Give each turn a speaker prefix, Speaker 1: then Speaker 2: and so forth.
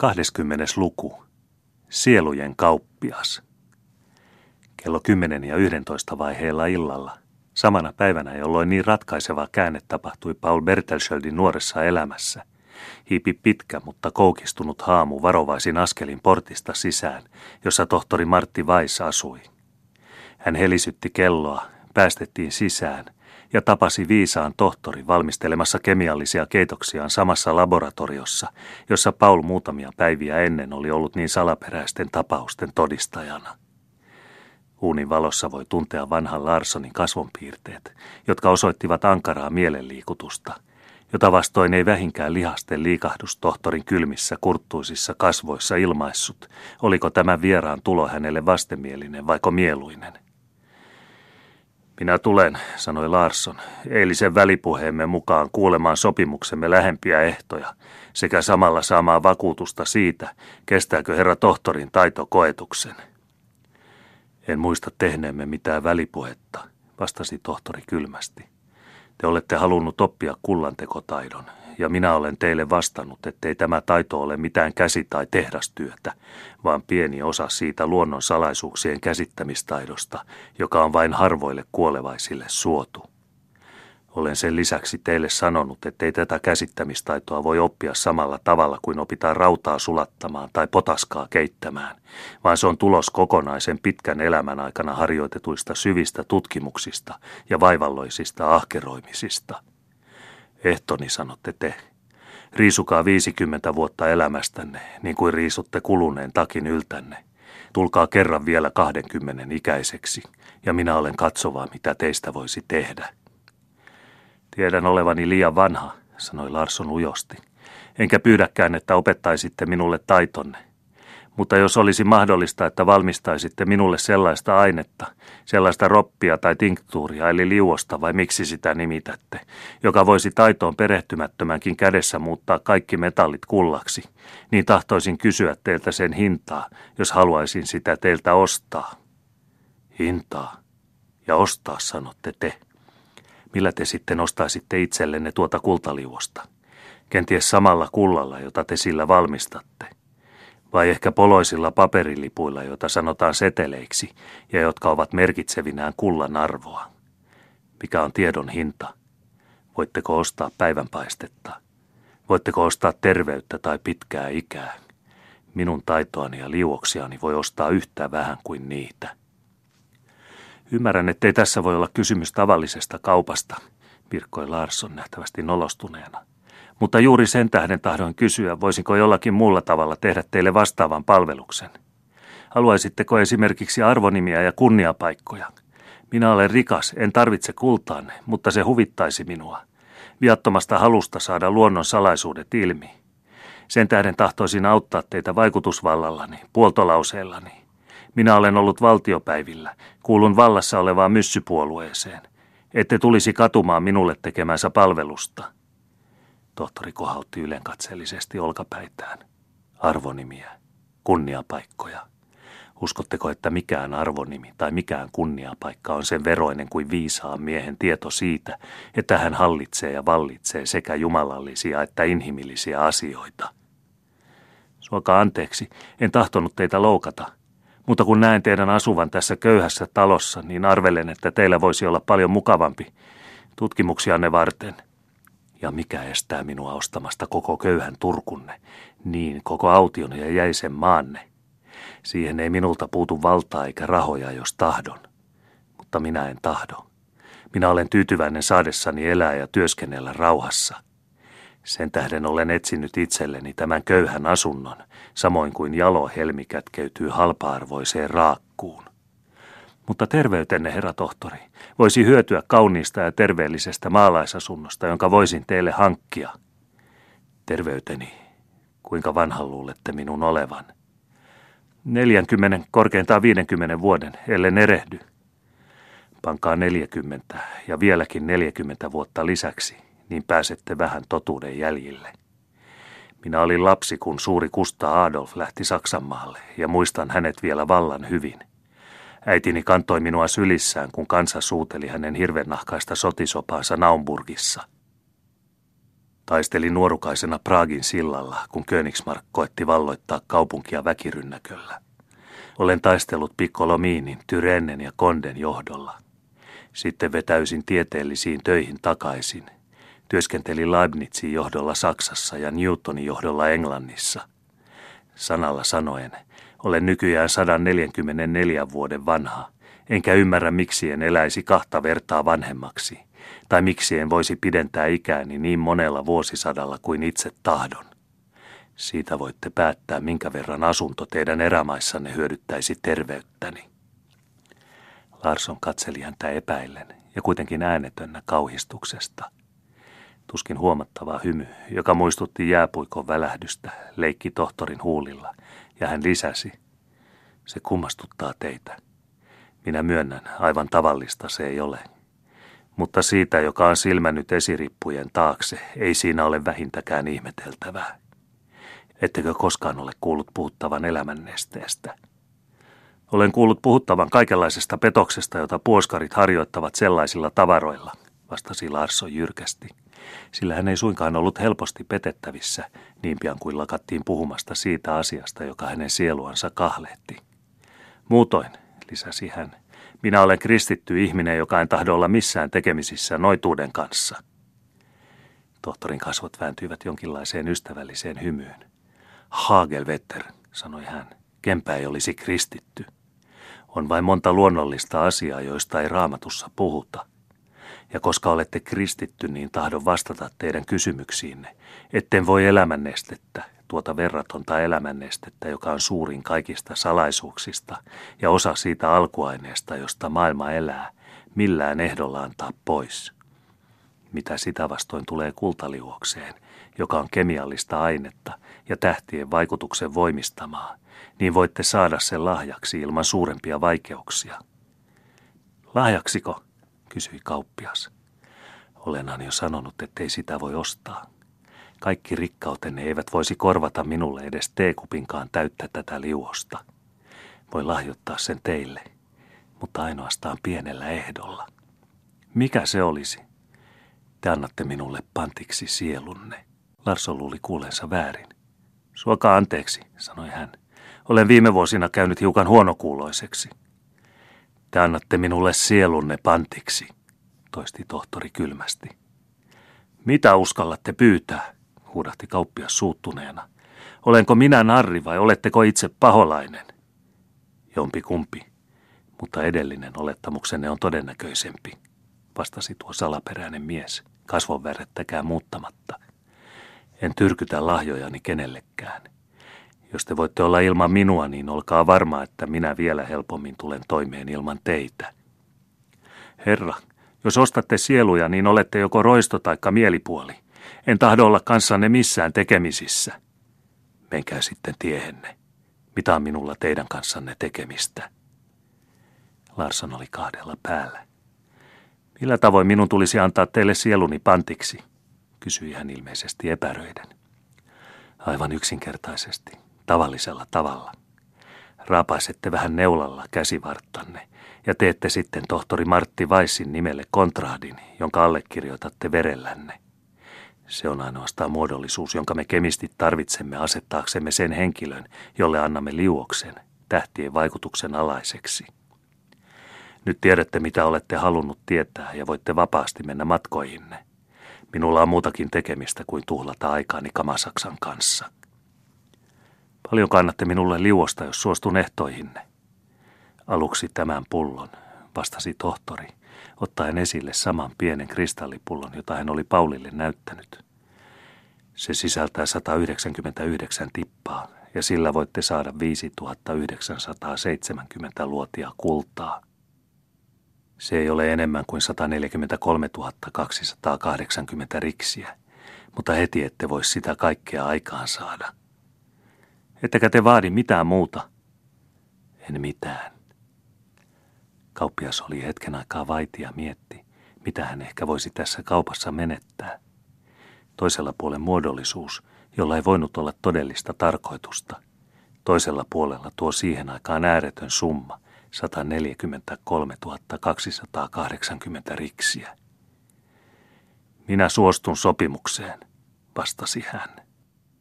Speaker 1: 20. luku. Sielujen kauppias. Kello 10 ja 11 vaiheella illalla. Samana päivänä, jolloin niin ratkaiseva käänne tapahtui Paul Bertelschöldin nuoressa elämässä. Hiipi pitkä, mutta koukistunut haamu varovaisin askelin portista sisään, jossa tohtori Martti Vais asui. Hän helisytti kelloa, päästettiin sisään – ja tapasi viisaan tohtori valmistelemassa kemiallisia keitoksiaan samassa laboratoriossa, jossa Paul muutamia päiviä ennen oli ollut niin salaperäisten tapausten todistajana. Uunin valossa voi tuntea vanhan Larsonin kasvonpiirteet, jotka osoittivat ankaraa mielenliikutusta, jota vastoin ei vähinkään lihasten liikahdus tohtorin kylmissä kurttuisissa kasvoissa ilmaissut, oliko tämä vieraan tulo hänelle vastenmielinen vaiko mieluinen – minä tulen, sanoi Larsson, eilisen välipuheemme mukaan kuulemaan sopimuksemme lähempiä ehtoja sekä samalla saamaan vakuutusta siitä, kestääkö herra tohtorin taitokoetuksen. En muista tehneemme mitään välipuhetta, vastasi tohtori kylmästi. Te olette halunnut oppia kullantekotaidon, ja minä olen teille vastannut, ettei tämä taito ole mitään käsi- tai tehdastyötä, vaan pieni osa siitä luonnon salaisuuksien käsittämistaidosta, joka on vain harvoille kuolevaisille suotu. Olen sen lisäksi teille sanonut, ettei tätä käsittämistaitoa voi oppia samalla tavalla kuin opitaan rautaa sulattamaan tai potaskaa keittämään, vaan se on tulos kokonaisen pitkän elämän aikana harjoitetuista syvistä tutkimuksista ja vaivalloisista ahkeroimisista – Ehtoni sanotte te. Riisukaa 50 vuotta elämästänne, niin kuin riisutte kuluneen takin yltänne. Tulkaa kerran vielä 20 ikäiseksi, ja minä olen katsovaa, mitä teistä voisi tehdä. Tiedän olevani liian vanha, sanoi Larson ujosti. Enkä pyydäkään, että opettaisitte minulle taitonne. Mutta jos olisi mahdollista, että valmistaisitte minulle sellaista ainetta, sellaista roppia tai tinktuuria eli liuosta vai miksi sitä nimitätte, joka voisi taitoon perehtymättömänkin kädessä muuttaa kaikki metallit kullaksi, niin tahtoisin kysyä teiltä sen hintaa, jos haluaisin sitä teiltä ostaa. Hintaa. Ja ostaa, sanotte te. Millä te sitten ostaisitte itsellenne tuota kultaliuosta? Kenties samalla kullalla, jota te sillä valmistatte – vai ehkä poloisilla paperilipuilla, joita sanotaan seteleiksi ja jotka ovat merkitsevinään kullan arvoa. Mikä on tiedon hinta? Voitteko ostaa päivänpaistetta? Voitteko ostaa terveyttä tai pitkää ikää? Minun taitoani ja liuoksiani voi ostaa yhtä vähän kuin niitä. Ymmärrän, ettei tässä voi olla kysymys tavallisesta kaupasta, virkkoi Larsson nähtävästi nolostuneena. Mutta juuri sen tähden tahdon kysyä, voisinko jollakin muulla tavalla tehdä teille vastaavan palveluksen. Haluaisitteko esimerkiksi arvonimiä ja kunniapaikkoja? Minä olen rikas, en tarvitse kultaanne, mutta se huvittaisi minua. Viattomasta halusta saada luonnon salaisuudet ilmi. Sen tähden tahtoisin auttaa teitä vaikutusvallallani, puoltolauseellani. Minä olen ollut valtiopäivillä, kuulun vallassa olevaan myssypuolueeseen. Ette tulisi katumaan minulle tekemänsä palvelusta – Tohtori kohautti ylenkatseellisesti olkapäitään. Arvonimiä, kunniapaikkoja. Uskotteko, että mikään arvonimi tai mikään kunniapaikka on sen veroinen kuin viisaan miehen tieto siitä, että hän hallitsee ja vallitsee sekä jumalallisia että inhimillisiä asioita? Suokaa anteeksi, en tahtonut teitä loukata, mutta kun näen teidän asuvan tässä köyhässä talossa, niin arvelen, että teillä voisi olla paljon mukavampi tutkimuksianne varten – ja mikä estää minua ostamasta koko köyhän Turkunne, niin koko aution ja jäisen maanne. Siihen ei minulta puutu valtaa eikä rahoja, jos tahdon. Mutta minä en tahdo. Minä olen tyytyväinen saadessani elää ja työskennellä rauhassa. Sen tähden olen etsinyt itselleni tämän köyhän asunnon, samoin kuin jalo helmi kätkeytyy halpa-arvoiseen raakkuun. Mutta terveytenne, herra tohtori, voisi hyötyä kauniista ja terveellisestä maalaisasunnosta, jonka voisin teille hankkia. Terveyteni, kuinka vanhan luulette minun olevan? 40, korkeintaan 50 vuoden, ellen erehdy. Pankaa 40 ja vieläkin 40 vuotta lisäksi, niin pääsette vähän totuuden jäljille. Minä olin lapsi, kun suuri Kusta Adolf lähti Saksanmaalle ja muistan hänet vielä vallan hyvin. Äitini kantoi minua sylissään, kun kansa suuteli hänen hirvennahkaista sotisopaansa Naumburgissa. Taistelin nuorukaisena Praagin sillalla, kun Königsmark koetti valloittaa kaupunkia väkirynnäköllä. Olen taistellut Piccolomiinin, Tyrennen ja Konden johdolla. Sitten vetäysin tieteellisiin töihin takaisin. Työskentelin Leibnizin johdolla Saksassa ja Newtonin johdolla Englannissa. Sanalla sanoen, olen nykyään 144 vuoden vanha, enkä ymmärrä miksi en eläisi kahta vertaa vanhemmaksi, tai miksi en voisi pidentää ikääni niin monella vuosisadalla kuin itse tahdon. Siitä voitte päättää, minkä verran asunto teidän erämaissanne hyödyttäisi terveyttäni. Larson katseli häntä epäillen ja kuitenkin äänetönnä kauhistuksesta. Tuskin huomattava hymy, joka muistutti jääpuikon välähdystä, leikki tohtorin huulilla, ja hän lisäsi. Se kummastuttaa teitä. Minä myönnän, aivan tavallista se ei ole. Mutta siitä, joka on silmännyt esirippujen taakse, ei siinä ole vähintäkään ihmeteltävää. Ettekö koskaan ole kuullut puhuttavan elämännesteestä? Olen kuullut puhuttavan kaikenlaisesta petoksesta, jota puoskarit harjoittavat sellaisilla tavaroilla, vastasi Larso jyrkästi, sillä hän ei suinkaan ollut helposti petettävissä niin pian kuin lakattiin puhumasta siitä asiasta, joka hänen sieluansa kahleetti. Muutoin, lisäsi hän, minä olen kristitty ihminen, joka en tahdo olla missään tekemisissä noituuden kanssa. Tohtorin kasvot vääntyivät jonkinlaiseen ystävälliseen hymyyn. Hagelvetter, sanoi hän, kempä ei olisi kristitty. On vain monta luonnollista asiaa, joista ei raamatussa puhuta. Ja koska olette kristitty, niin tahdon vastata teidän kysymyksiinne, etten voi elämännestettä, tuota verratonta elämännestettä, joka on suurin kaikista salaisuuksista ja osa siitä alkuaineesta, josta maailma elää, millään ehdolla antaa pois. Mitä sitä vastoin tulee kultaliuokseen, joka on kemiallista ainetta ja tähtien vaikutuksen voimistamaa, niin voitte saada sen lahjaksi ilman suurempia vaikeuksia. Lahjaksiko? Kysyi kauppias. Olenhan jo sanonut, ettei sitä voi ostaa. Kaikki rikkautenne eivät voisi korvata minulle edes teekupinkaan täyttä tätä liuosta. Voi lahjoittaa sen teille, mutta ainoastaan pienellä ehdolla. Mikä se olisi? Te annatte minulle pantiksi sielunne. Larso luuli kuulensa väärin. Suokaa anteeksi, sanoi hän. Olen viime vuosina käynyt hiukan huonokuuloiseksi. Te annatte minulle sielunne pantiksi, toisti tohtori kylmästi. Mitä uskallatte pyytää? huudahti kauppias suuttuneena. Olenko minä narri vai oletteko itse paholainen? Jompi kumpi, mutta edellinen olettamuksenne on todennäköisempi, vastasi tuo salaperäinen mies, kasvonvärettäkään muuttamatta. En tyrkytä lahjojani kenellekään. Jos te voitte olla ilman minua, niin olkaa varma, että minä vielä helpommin tulen toimeen ilman teitä. Herra, jos ostatte sieluja, niin olette joko roisto taikka mielipuoli. En tahdo olla kanssanne missään tekemisissä. Menkää sitten tiehenne. Mitä on minulla teidän kanssanne tekemistä? Larson oli kahdella päällä. Millä tavoin minun tulisi antaa teille sieluni pantiksi? kysyi hän ilmeisesti epäröiden. Aivan yksinkertaisesti, tavallisella tavalla. Raapaisette vähän neulalla käsivarttanne ja teette sitten tohtori Martti Vaissin nimelle kontrahdin, jonka allekirjoitatte verellänne. Se on ainoastaan muodollisuus, jonka me kemistit tarvitsemme asettaaksemme sen henkilön, jolle annamme liuoksen, tähtien vaikutuksen alaiseksi. Nyt tiedätte, mitä olette halunnut tietää ja voitte vapaasti mennä matkoihinne. Minulla on muutakin tekemistä kuin tuhlata aikaani Kamasaksan kanssa. Paljon kannatte minulle liuosta, jos suostun ehtoihinne. Aluksi tämän pullon, vastasi tohtori, ottaen esille saman pienen kristallipullon, jota hän oli Paulille näyttänyt. Se sisältää 199 tippaa, ja sillä voitte saada 5970 luotia kultaa. Se ei ole enemmän kuin 143 280 riksiä, mutta heti ette voi sitä kaikkea aikaan saada. Ettekä te vaadi mitään muuta? En mitään. Kauppias oli hetken aikaa vaitia mietti, mitä hän ehkä voisi tässä kaupassa menettää. Toisella puolen muodollisuus, jolla ei voinut olla todellista tarkoitusta. Toisella puolella tuo siihen aikaan ääretön summa – 143 280 riksiä. Minä suostun sopimukseen, vastasi hän.